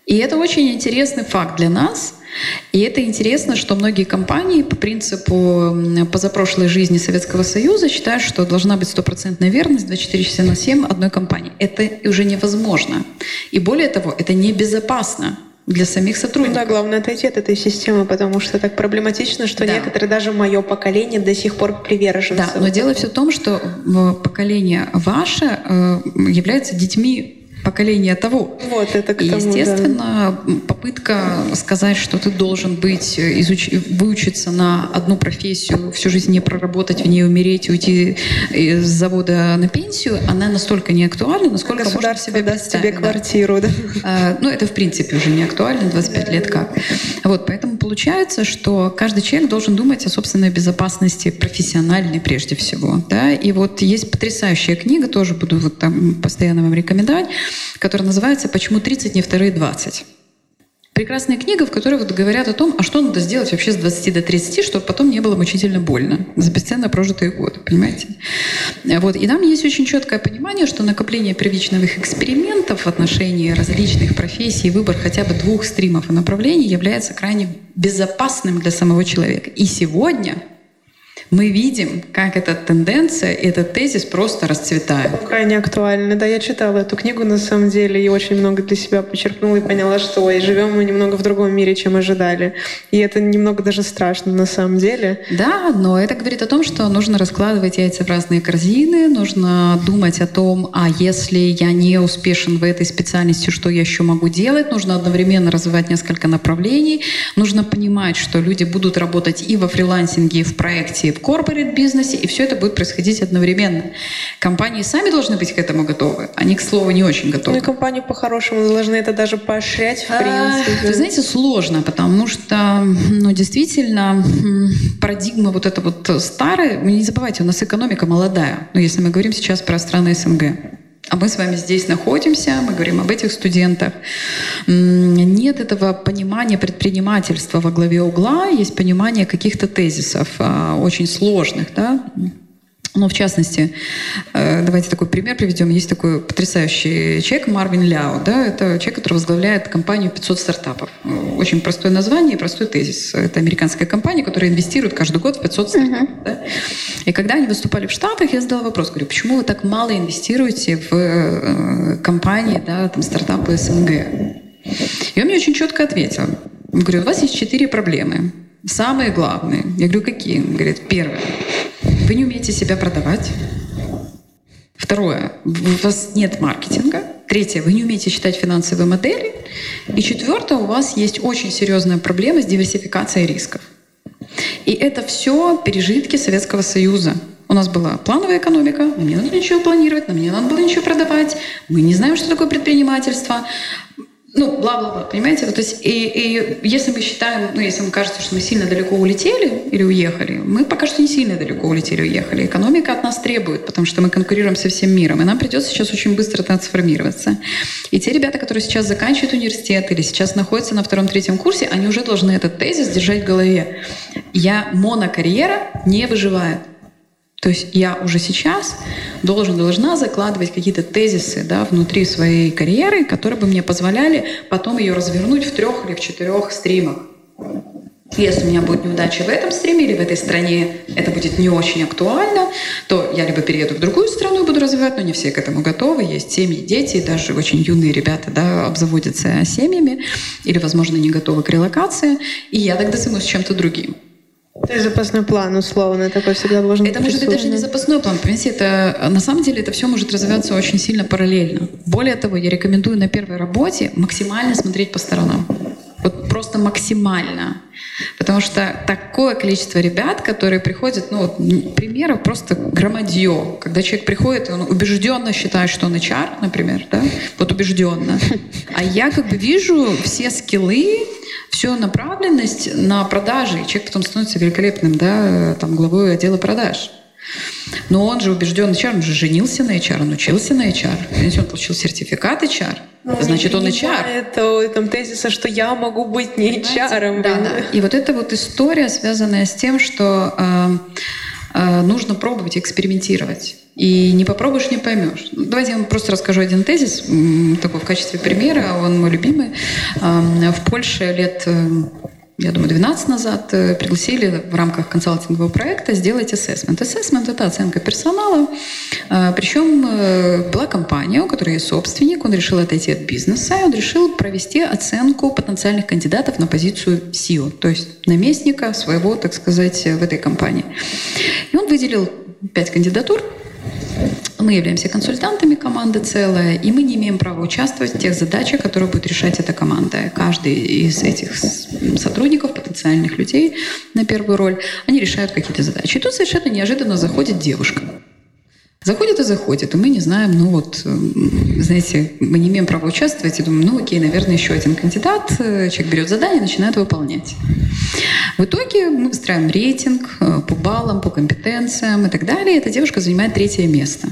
И это очень интересный факт для нас — и это интересно, что многие компании по принципу позапрошлой жизни Советского Союза считают, что должна быть стопроцентная верность 24 часа на 7 одной компании. Это уже невозможно. И более того, это небезопасно для самих сотрудников. Да, главное отойти от этой системы, потому что так проблематично, что да. некоторые, даже мое поколение, до сих пор приверженцы. Да, но дело все в том, что поколение ваше э, является детьми поколения того. Вот, это к тому, Естественно, да. попытка сказать, что ты должен быть, э, изуч... выучиться на одну профессию, всю жизнь не проработать, в ней умереть, уйти из завода на пенсию, она настолько не актуальна, насколько можно себе даст тебе квартиру. Да? А, ну, это в принципе уже не актуально, 25 лет как. Вот, поэтому получается, что каждый человек должен думать о собственной безопасности профессиональной прежде всего. Да? И вот есть потрясающая книга, тоже буду вот там постоянно вам рекомендовать, которая называется «Почему 30 не вторые 20?». Прекрасная книга, в которой вот говорят о том, а что надо сделать вообще с 20 до 30, чтобы потом не было мучительно больно за бесценно прожитые годы, понимаете? Вот. И там есть очень четкое понимание, что накопление первичных экспериментов в отношении различных профессий, выбор хотя бы двух стримов и направлений является крайне безопасным для самого человека. И сегодня мы видим, как эта тенденция, этот тезис просто расцветает. Крайне актуально. Да, я читала эту книгу на самом деле и очень много для себя почерпнула и поняла, что и живем мы немного в другом мире, чем ожидали. И это немного даже страшно на самом деле. Да, но это говорит о том, что нужно раскладывать яйца в разные корзины, нужно думать о том, а если я не успешен в этой специальности, что я еще могу делать? Нужно одновременно развивать несколько направлений. Нужно понимать, что люди будут работать и во фрилансинге, и в проекте, и в корпорат бизнесе, и все это будет происходить одновременно. Компании сами должны быть к этому готовы. Они, к слову, не очень готовы. Ну и компании по-хорошему должны это даже поощрять, в а, принципе. Вы знаете, сложно, потому что, ну, действительно, парадигма вот эта вот старая, не забывайте, у нас экономика молодая, ну, если мы говорим сейчас про страны СНГ. А мы с вами здесь находимся, мы говорим об этих студентах. Нет этого понимания предпринимательства во главе угла, есть понимание каких-то тезисов, а, очень сложных, да, ну, в частности, э, давайте такой пример приведем. Есть такой потрясающий человек Марвин Ляо. Да? Это человек, который возглавляет компанию 500 стартапов. Очень простое название и простой тезис. Это американская компания, которая инвестирует каждый год в 500 стартапов. Uh-huh. Да? И когда они выступали в Штатах, я задала вопрос. Говорю, почему вы так мало инвестируете в э, компании, да, там, стартапы СНГ? И он мне очень четко ответил. Говорю, у вас есть четыре проблемы. Самые главные. Я говорю, какие? Он говорит, первое. Вы не умеете себя продавать. Второе, у вас нет маркетинга. Третье, вы не умеете считать финансовые модели. И четвертое, у вас есть очень серьезная проблема с диверсификацией рисков. И это все пережитки Советского Союза. У нас была плановая экономика, нам не надо ничего планировать, нам не надо было ничего продавать, мы не знаем, что такое предпринимательство ну, бла-бла-бла, понимаете? То есть, и, и если мы считаем, ну, если нам кажется, что мы сильно далеко улетели или уехали, мы пока что не сильно далеко улетели и уехали. Экономика от нас требует, потому что мы конкурируем со всем миром, и нам придется сейчас очень быстро трансформироваться. И те ребята, которые сейчас заканчивают университет или сейчас находятся на втором-третьем курсе, они уже должны этот тезис держать в голове. Я монокарьера не выживает. То есть я уже сейчас должен, должна закладывать какие-то тезисы да, внутри своей карьеры, которые бы мне позволяли потом ее развернуть в трех или в четырех стримах. Если у меня будет неудача в этом стриме или в этой стране, это будет не очень актуально, то я либо перееду в другую страну и буду развивать, но не все к этому готовы. Есть семьи, дети, даже очень юные ребята да, обзаводятся семьями или, возможно, не готовы к релокации, и я тогда займусь чем-то другим. То есть запасной план, условно, такой всегда должен Это может быть даже не запасной план. Понимаете, это, на самом деле это все может развиваться очень сильно параллельно. Более того, я рекомендую на первой работе максимально смотреть по сторонам. Вот просто максимально. Потому что такое количество ребят, которые приходят, ну, вот, примеров просто громадье. Когда человек приходит, и он убежденно считает, что он HR, например, да, вот убежденно. А я как бы вижу все скиллы, всю направленность на продажи, и человек потом становится великолепным, да, там, главой отдела продаж. Но он же убежден HR, он же женился на HR, он учился на HR, Понимаете, он получил сертификат HR, ну, значит, он HR. Это там тезиса, что я могу быть не HR. Да, да. И вот эта вот история, связанная с тем, что э, э, нужно пробовать экспериментировать. И не попробуешь, не поймешь. Давайте я вам просто расскажу один тезис, такой в качестве примера, он мой любимый. В Польше лет э, я думаю, 12 назад э, пригласили в рамках консалтингового проекта сделать ассессмент. Ассессмент — это оценка персонала. А, Причем э, была компания, у которой есть собственник, он решил отойти от бизнеса, и он решил провести оценку потенциальных кандидатов на позицию SEO, то есть наместника своего, так сказать, в этой компании. И он выделил пять кандидатур, мы являемся консультантами команды целая, и мы не имеем права участвовать в тех задачах, которые будет решать эта команда. Каждый из этих сотрудников, потенциальных людей на первую роль, они решают какие-то задачи. И тут совершенно неожиданно заходит девушка. Заходит и заходит, и мы не знаем, ну вот, знаете, мы не имеем права участвовать, и думаем, ну окей, наверное, еще один кандидат, человек берет задание, начинает выполнять. В итоге мы выстраиваем рейтинг э, по баллам, по компетенциям и так далее, эта девушка занимает третье место.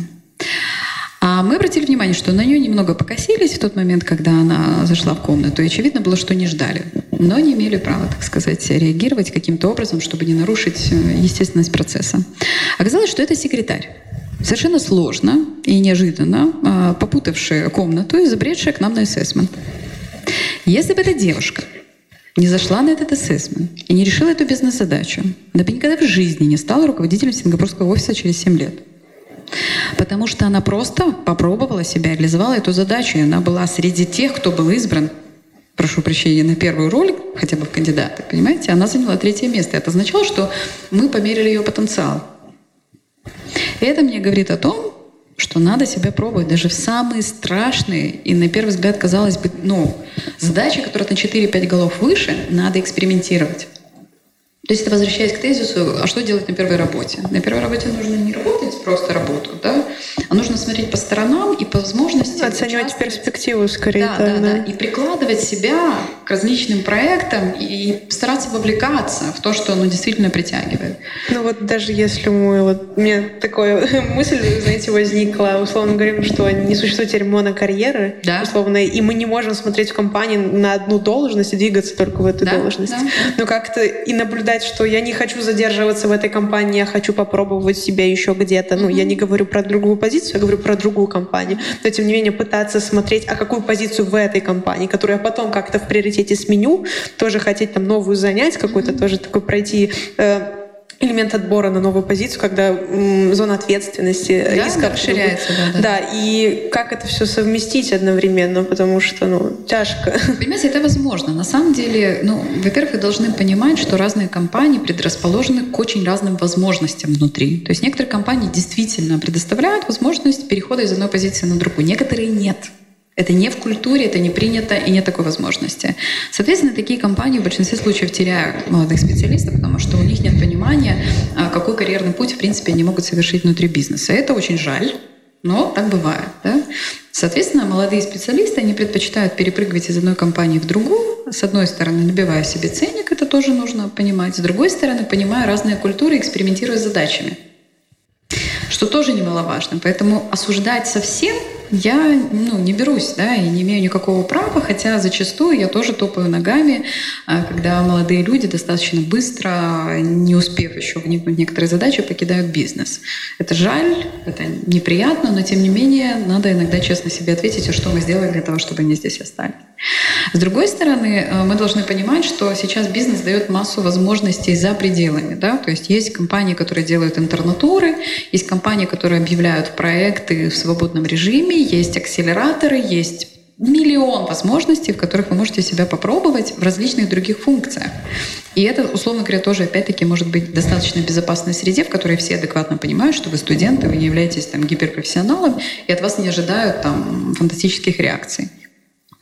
А мы обратили внимание, что на нее немного покосились в тот момент, когда она зашла в комнату, и очевидно было, что не ждали, но не имели права, так сказать, реагировать каким-то образом, чтобы не нарушить э, естественность процесса. Оказалось, что это секретарь. Совершенно сложно и неожиданно а, попутавшая комнату и забредшая к нам на ассессмент. Если бы эта девушка не зашла на этот ассессмент и не решила эту бизнес-задачу, она бы никогда в жизни не стала руководителем сингапурского офиса через 7 лет. Потому что она просто попробовала себя, реализовала эту задачу, и она была среди тех, кто был избран прошу прощения, на первую роль, хотя бы в кандидаты, понимаете, она заняла третье место. Это означало, что мы померили ее потенциал. Это мне говорит о том, что надо себя пробовать даже в самые страшные и, на первый взгляд, казалось бы, ну, задачи, которые на 4-5 голов выше, надо экспериментировать. То есть это возвращаясь к тезису, а что делать на первой работе? На первой работе нужно не работать просто работу, да, а нужно смотреть по сторонам и по возможности... Оценивать перспективу скорее. Да, да, да, И прикладывать себя к различным проектам и стараться вовлекаться в то, что оно действительно притягивает. Ну вот даже если мы... Вот, у меня такая *laughs* мысль, знаете, возникла, условно говорим, что не существует теперь монокарьеры, да. условно, и мы не можем смотреть в компании на одну должность и двигаться только в эту да, должность. Да. Но как-то и наблюдать сказать, что я не хочу задерживаться в этой компании, я хочу попробовать себя еще где-то. Ну, я не говорю про другую позицию, я говорю про другую компанию. Но, тем не менее, пытаться смотреть, а какую позицию в этой компании, которую я потом как-то в приоритете сменю, тоже хотеть там новую занять, mm-hmm. тоже такой пройти э, элемент отбора на новую позицию, когда м, зона ответственности да, риска расширяется. Да, да. да, и как это все совместить одновременно, потому что, ну, тяжко. *laughs* Понимаете, это возможно. На самом деле, ну, во-первых, вы должны понимать, что разные компании предрасположены к очень разным возможностям внутри. То есть некоторые компании действительно предоставляют возможность перехода из одной позиции на другую, некоторые нет. Это не в культуре, это не принято и нет такой возможности. Соответственно, такие компании в большинстве случаев теряют молодых специалистов, потому что у них нет понимания, а, какой карьерный путь, в принципе, они могут совершить внутри бизнеса. Это очень жаль, но так бывает. Да? Соответственно, молодые специалисты, они предпочитают перепрыгивать из одной компании в другую. С одной стороны, набивая себе ценник, это тоже нужно понимать. С другой стороны, понимая разные культуры, экспериментируя с задачами. Что тоже немаловажно. Поэтому осуждать совсем я ну, не берусь, да, и не имею никакого права, хотя зачастую я тоже топаю ногами, а, когда молодые люди достаточно быстро, не успев еще в некоторые задачи, покидают бизнес. Это жаль, это неприятно, но тем не менее надо иногда честно себе ответить, а что мы сделали для того, чтобы они здесь остались. С другой стороны, э, мы должны понимать, что сейчас бизнес дает массу возможностей за пределами. Да? То есть есть компании, которые делают интернатуры, есть компании, которые объявляют проекты в свободном режиме, есть акселераторы, есть миллион возможностей, в которых вы можете себя попробовать в различных других функциях. И это, условно говоря, тоже, опять-таки, может быть достаточно безопасной среде, в которой все адекватно понимают, что вы студенты, вы не являетесь там гиперпрофессионалом, и от вас не ожидают там фантастических реакций.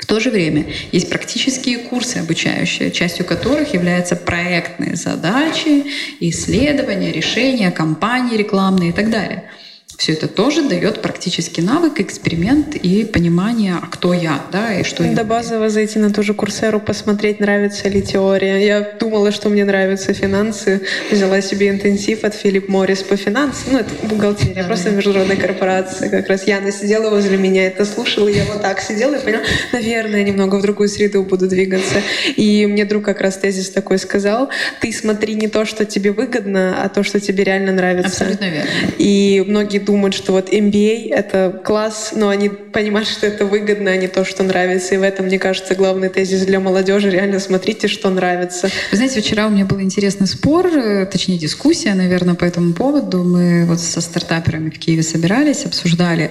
В то же время есть практические курсы обучающие, частью которых являются проектные задачи, исследования, решения, кампании рекламные и так далее – все это тоже дает практический навык, эксперимент и понимание, а кто я, да, и что До базово зайти на ту же курсеру, посмотреть, нравится ли теория. Я думала, что мне нравятся финансы, взяла себе интенсив от Филипп Моррис по финансам. Ну, это бухгалтерия, просто международная корпорация. Как раз Яна сидела возле меня, это слушала, я вот так сидела и поняла, наверное, немного в другую среду буду двигаться. И мне друг как раз тезис такой сказал, ты смотри не то, что тебе выгодно, а то, что тебе реально нравится. Абсолютно верно. И многие думают, что вот MBA — это класс, но они понимают, что это выгодно, а не то, что нравится. И в этом, мне кажется, главный тезис для молодежи. Реально смотрите, что нравится. Вы знаете, вчера у меня был интересный спор, э, точнее дискуссия, наверное, по этому поводу. Мы вот со стартаперами в Киеве собирались, обсуждали,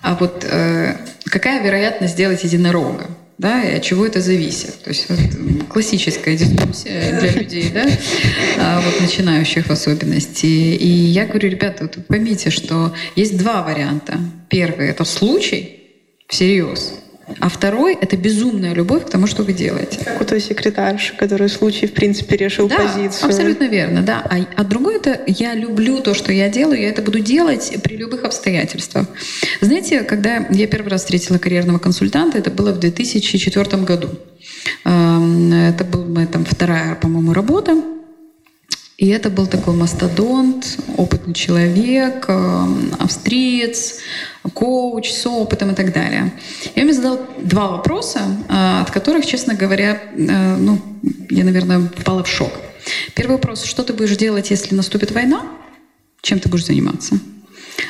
а вот э, какая вероятность сделать единорога? Да, и от чего это зависит. То есть вот, классическая дискуссия для людей, да, а вот начинающих в особенности. И я говорю, ребята, вот поймите, что есть два варианта. Первый — это случай, всерьез, а второй — это безумная любовь к тому, что вы делаете. Как у той секретарши, который в случае, в принципе, решил да, позицию. абсолютно верно, да. А, а другой — это я люблю то, что я делаю, я это буду делать при любых обстоятельствах. Знаете, когда я первый раз встретила карьерного консультанта, это было в 2004 году. Эм, это была моя там вторая, по-моему, работа. И это был такой мастодонт, опытный человек, эм, австриец, коуч с опытом и так далее. Я мне задал два вопроса, э, от которых, честно говоря, э, ну, я, наверное, впала в шок. Первый вопрос, что ты будешь делать, если наступит война? Чем ты будешь заниматься?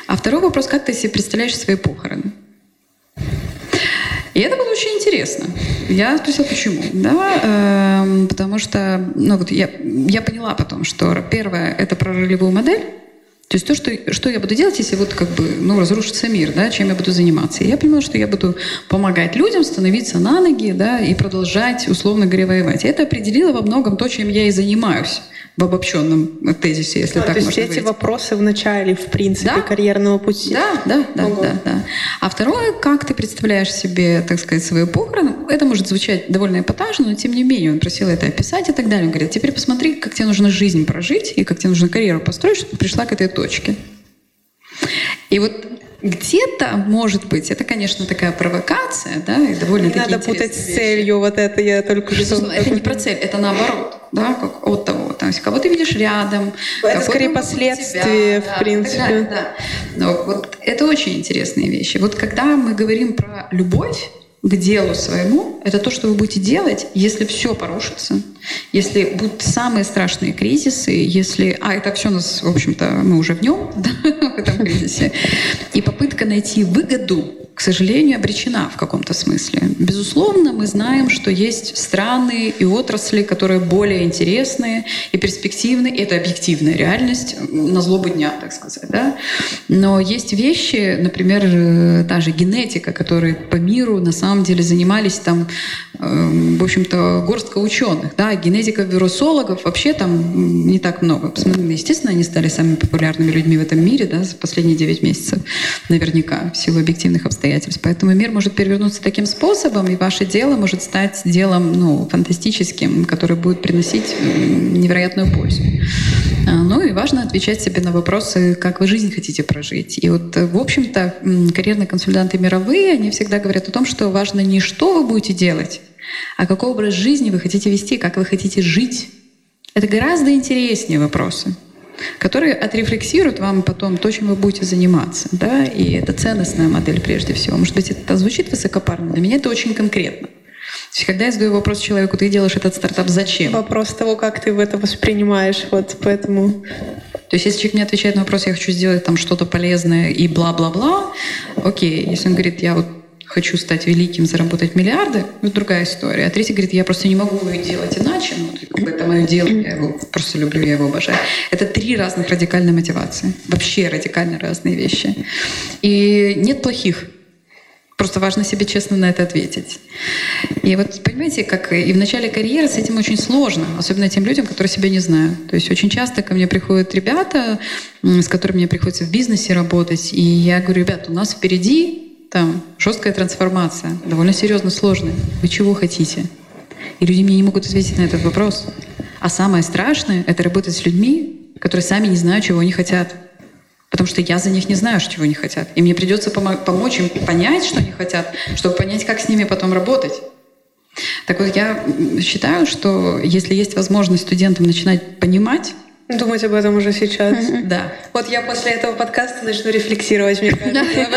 А второй вопрос, как ты себе представляешь свои похороны? Очень интересно. Я спросила, почему. Да, э, потому что ну, вот я, я поняла потом, что первое — это про ролевую модель, То есть то, что, что я буду делать, если вот как бы, ну, разрушится мир, да, чем я буду заниматься. И я понимала, что я буду помогать людям становиться на ноги, да, и продолжать, условно говоря, воевать. И это определило во многом то, чем я и занимаюсь в обобщенном тезисе, если а, так то есть можно эти говорить. вопросы в начале, в принципе, Да. карьерного пути. Да, да, да, Ого. да, да. А второе, как ты представляешь себе, так сказать, свои похороны, это может звучать довольно эпатажно, но тем не менее он просил это описать и так далее. Он говорит, теперь посмотри, как тебе нужно жизнь прожить и как тебе нужно карьеру построить, чтобы ты пришла к этой точке. И вот где-то, может быть, это, конечно, такая провокация, да, и довольно Не надо путать с целью, вот это я только что... Это не про цель, это наоборот, да, как от того. То есть кого ты видишь рядом. Это скорее последствия, тебя, в да, принципе. далее, да. Но вот это очень интересные вещи. Вот когда мы говорим про любовь к делу своему, это то, что вы будете делать, если все порушится, если будут самые страшные кризисы, если... А, это все у нас, в общем-то, мы уже в нем, *laughs* да, в этом кризисе. И попытка найти выгоду, к сожалению, обречена в каком-то смысле. Безусловно, мы знаем, что есть страны и отрасли, которые более интересные и перспективные. И это объективная реальность на злобу дня, так сказать. Да? Но есть вещи, например, э, та же генетика, которые по миру на самом деле занимались там, э, в общем-то, горстка ученых. Да? Генетиков-вирусологов вообще там не так много. Естественно, они стали самыми популярными людьми в этом мире да, за последние 9 месяцев. Наверняка, в силу объективных обстоятельств. Поэтому мир может перевернуться таким способом, и ваше дело может стать делом ну, фантастическим, которое будет приносить невероятную пользу. А, Ну и важно отвечать себе на вопросы, как вы жизнь хотите прожить. И вот, э, в общем-то, карьерные консультанты мировые, они всегда говорят о том, что важно не что вы будете делать, а какой образ жизни вы хотите вести, как вы хотите жить. Это гораздо интереснее вопросы которые отрефлексируют вам потом то, чем вы будете заниматься. Да? И это ценностная модель прежде всего. Может быть, это звучит высокопарно, для меня это очень конкретно. То есть, когда я задаю вопрос человеку, ты делаешь этот стартап зачем? Вопрос того, как ты в это воспринимаешь, вот поэтому... То есть, если человек мне отвечает на вопрос, я хочу сделать там что-то полезное и бла-бла-бла, окей. Если он говорит, я вот хочу стать великим, заработать миллиарды, это другая история. А третий говорит, я просто не могу его делать иначе, ну, как бы это мое дело, я его просто люблю, я его обожаю. Это три разных радикальные мотивации. Вообще радикально разные вещи. И нет плохих. Просто важно себе честно на это ответить. И вот понимаете, как и в начале карьеры с этим очень сложно, особенно тем людям, которые себя не знают. То есть очень часто ко мне приходят ребята, с которыми мне приходится в бизнесе работать, и я говорю, ребят, у нас впереди там жесткая трансформация, довольно серьезно сложная. Вы чего хотите? И люди мне не могут ответить на этот вопрос. А самое страшное — это работать с людьми, которые сами не знают, чего они хотят. Потому что я за них не знаю, чего они хотят. И мне придется помо- помочь им понять, что они хотят, чтобы понять, как с ними потом работать. Так вот, я считаю, что если есть возможность студентам начинать понимать, *laughs* Думать об этом уже сейчас. *laughs* да, Вот я после этого подкаста начну рефлексировать, мне кажется.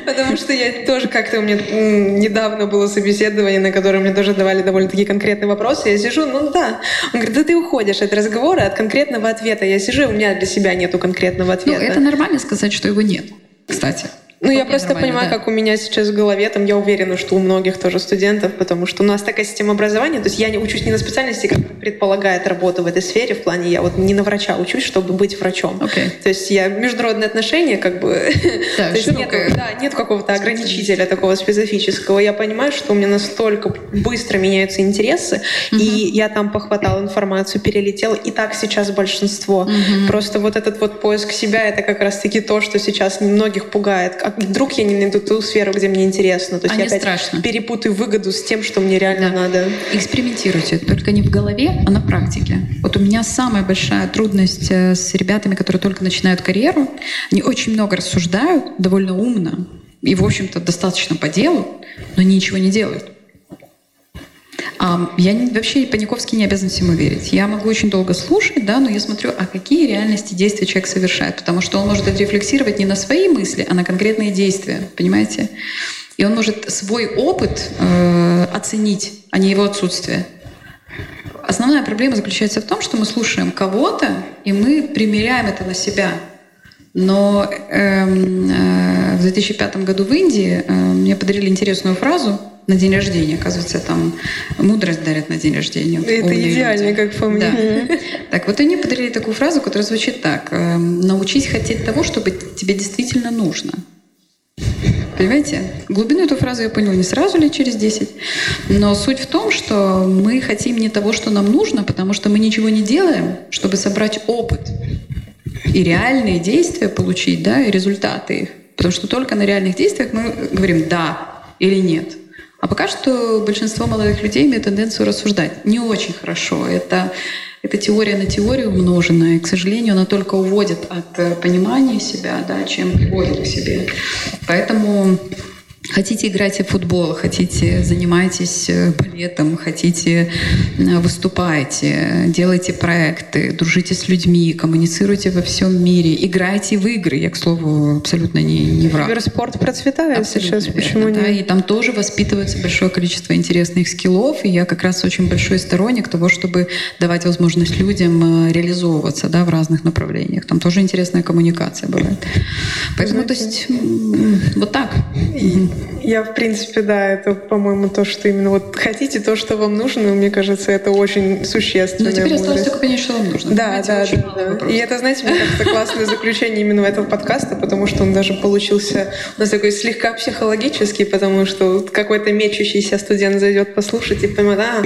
*laughs* Потому что я тоже как-то у меня недавно было собеседование, на котором мне тоже давали довольно-таки конкретные вопросы. Я сижу, ну да. Он говорит, да ты уходишь от разговора, от конкретного ответа. Я сижу, у меня для себя нету конкретного ну, ответа. это нормально сказать, что его нет, кстати. Ну, я просто понимаю, да. как у меня сейчас в голове, там, я уверена, что у многих тоже студентов, потому что у нас такая система образования, то есть я не учусь не на специальности, как предполагает работа в этой сфере, в плане я вот не на врача учусь, чтобы быть врачом. Окей. То есть я международные отношения, как бы, *laughs* Да, то есть нет, да, нет какого-то ограничителя такого специфического. Я понимаю, что у меня настолько быстро меняются интересы, и я там похватала информацию, перелетела, и так сейчас большинство. Просто вот этот вот поиск себя, это как раз-таки то, что сейчас многих пугает. А вдруг я не найду ту сферу, где мне интересно? То есть А я опять страшно. перепутаю выгоду с тем, что мне реально Да. надо. Экспериментируйте, только не в голове, а на практике. Вот у меня самая большая трудность э, с ребятами, которые только начинают карьеру. Они очень много рассуждают, довольно умно, и, в общем-то, достаточно по делу, но они ничего не делают. Я вообще Паниковский не обязан всему верить. Я могу очень долго слушать, да, но я смотрю, а какие реальности действия человек совершает. Потому что он может отрефлексировать не на свои мысли, а на конкретные действия. Понимаете? И он может свой опыт э, оценить, а не его отсутствие. Основная проблема заключается в том, что мы слушаем кого-то, и мы примеряем это на себя. Но эм, э, в 2005 году в Индии э, мне подарили интересную фразу на день рождения, оказывается, там мудрость дарят на день рождения. Это идеально, люди. как по мне. Да. Так, вот они подарили такую фразу, которая звучит так. «Эм, Научись хотеть того, чтобы тебе действительно нужно. Понимаете? Глубину эту фразу я поняла не сразу лет через 10. Но суть в том, что мы хотим не того, что нам нужно, потому что мы ничего не делаем, чтобы собрать опыт и реальные действия получить, да, и результаты их. Потому что только на реальных действиях мы говорим «да» или «нет». А пока что большинство молодых людей имеют тенденцию рассуждать. Не очень хорошо. Это, это теория на теорию умноженная. К сожалению, она только уводит от э, понимания себя, да, чем приводит к себе. Поэтому Хотите играть в футбол, хотите занимайтесь э, балетом, хотите э, выступайте, делайте проекты, дружите с людьми, коммуницируйте во всем мире, играйте в игры. Я, к слову, абсолютно не, не враг. Киберспорт процветает абсолютно сейчас, верно, почему да, нет? И там тоже воспитывается большое количество интересных скиллов, и я как раз очень большой сторонник того, чтобы давать возможность людям э, реализовываться да, в разных направлениях. Там тоже интересная коммуникация бывает. Поэтому, Знаете, то есть, вот так. Я, в принципе, да, это, по-моему, то, что именно вот хотите то, что вам нужно, мне кажется, это очень существенно. Ну, теперь осталось только понять, что вам нужно. Да, да, да. да. И это, знаете, мне кажется, классное заключение именно этого подкаста, потому что он даже получился у нас такой слегка психологический, потому что какой-то мечущийся студент зайдет послушать и поймет, а,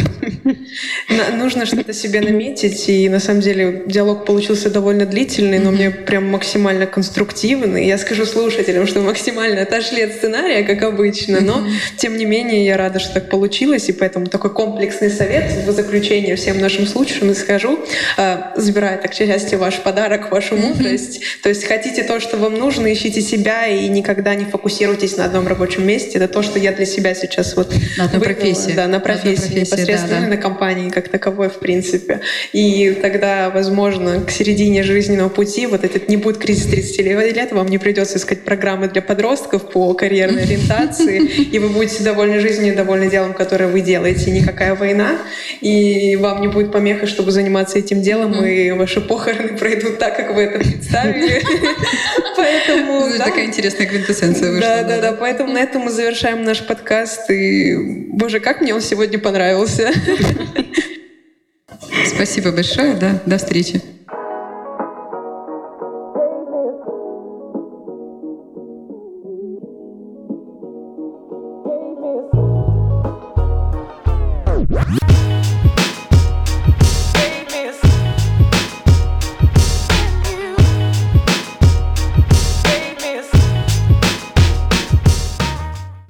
нужно что-то себе наметить, и на самом деле диалог получился довольно длительный, но мне прям максимально конструктивный. Я скажу слушателям, что максимально отошли от сценария, как обычно. Но, тем не менее, я рада, что так получилось, и поэтому такой комплексный совет в заключение всем нашим слушателям скажу, э, забирая так части ваш подарок, вашу мудрость. То есть хотите то, что вам нужно, ищите себя и никогда не фокусируйтесь на одном рабочем месте. Это то, что я для себя сейчас вот на одной профессии. Да, на профессии, на профессии непосредственно да, да. Компании как таковой, в принципе. И тогда, возможно, к середине жизненного пути вот этот не будет кризис 30 лет, вам не придется искать программы для подростков по карьерной ориентации, *laughs* ориентации, и вы будете довольны жизнью, довольны делом, которое вы делаете. Никакая война, и вам не будет помеха, чтобы заниматься этим делом, и ваши похороны пройдут так, как вы это представили. *laughs* Поэтому... Такая интересная квинтэссенция вышла. Да, да, да. Поэтому на этом мы завершаем наш подкаст. И, боже, как мне он сегодня понравился. Спасибо большое, да. До встречи.